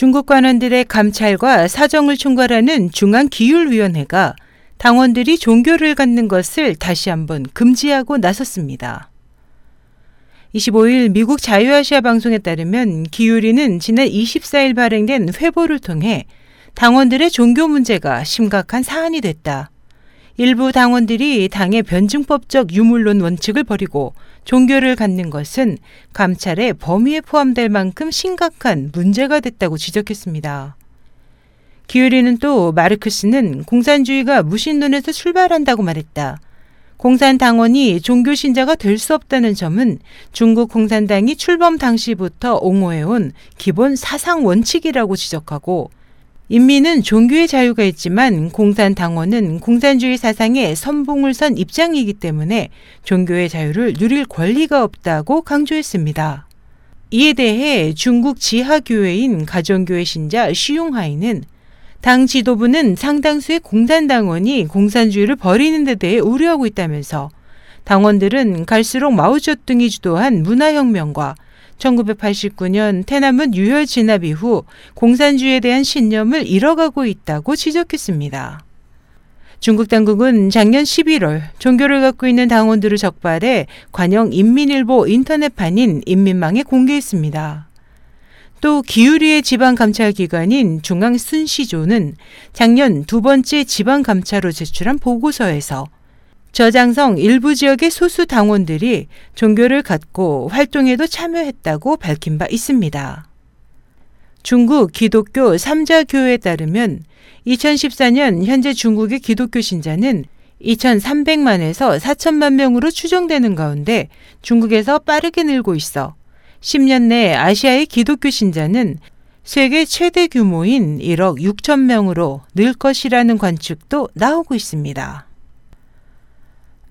중국 관원들의 감찰과 사정을 총괄하는 중앙기율위원회가 당원들이 종교를 갖는 것을 다시 한번 금지하고 나섰습니다. 25일 미국 자유아시아 방송에 따르면 기율위는 지난 24일 발행된 회보를 통해 당원들의 종교 문제가 심각한 사안이 됐다. 일부 당원들이 당의 변증법적 유물론 원칙을 버리고 종교를 갖는 것은 감찰의 범위에 포함될 만큼 심각한 문제가 됐다고 지적했습니다. 기울이는 또 마르크스는 공산주의가 무신론에서 출발한다고 말했다. 공산당원이 종교 신자가 될 수 없다는 점은 중국 공산당이 출범 당시부터 옹호해온 기본 사상 원칙이라고 지적하고 인민은 종교의 자유가 있지만 공산당원은 공산주의 사상에 선봉을 선 입장이기 때문에 종교의 자유를 누릴 권리가 없다고 강조했습니다. 이에 대해 중국 지하교회인 가정교회 신자 시용하이는 당 지도부는 상당수의 공산당원이 공산주의를 버리는 데 대해 우려하고 있다면서 당원들은 갈수록 마오쩌둥이 주도한 문화혁명과 1989년 태남은 유혈 진압 이후 공산주의에 대한 신념을 잃어가고 있다고 지적했습니다. 중국 당국은 작년 11월 종교를 갖고 있는 당원들을 적발해 관영 인민일보 인터넷판인 인민망에 공개했습니다. 또 기우리의 지방감찰기관인 중앙순시조는 작년 두 번째 지방감찰로 제출한 보고서에서 저장성 일부 지역의 소수 당원들이 종교를 갖고 활동에도 참여했다고 밝힌 바 있습니다. 중국 기독교 삼자교회에 따르면 2014년 현재 중국의 기독교 신자는 2,300만에서 4천만 명으로 추정되는 가운데 중국에서 빠르게 늘고 있어 10년 내 아시아의 기독교 신자는 세계 최대 규모인 1억 6천 명으로 늘 것이라는 관측도 나오고 있습니다.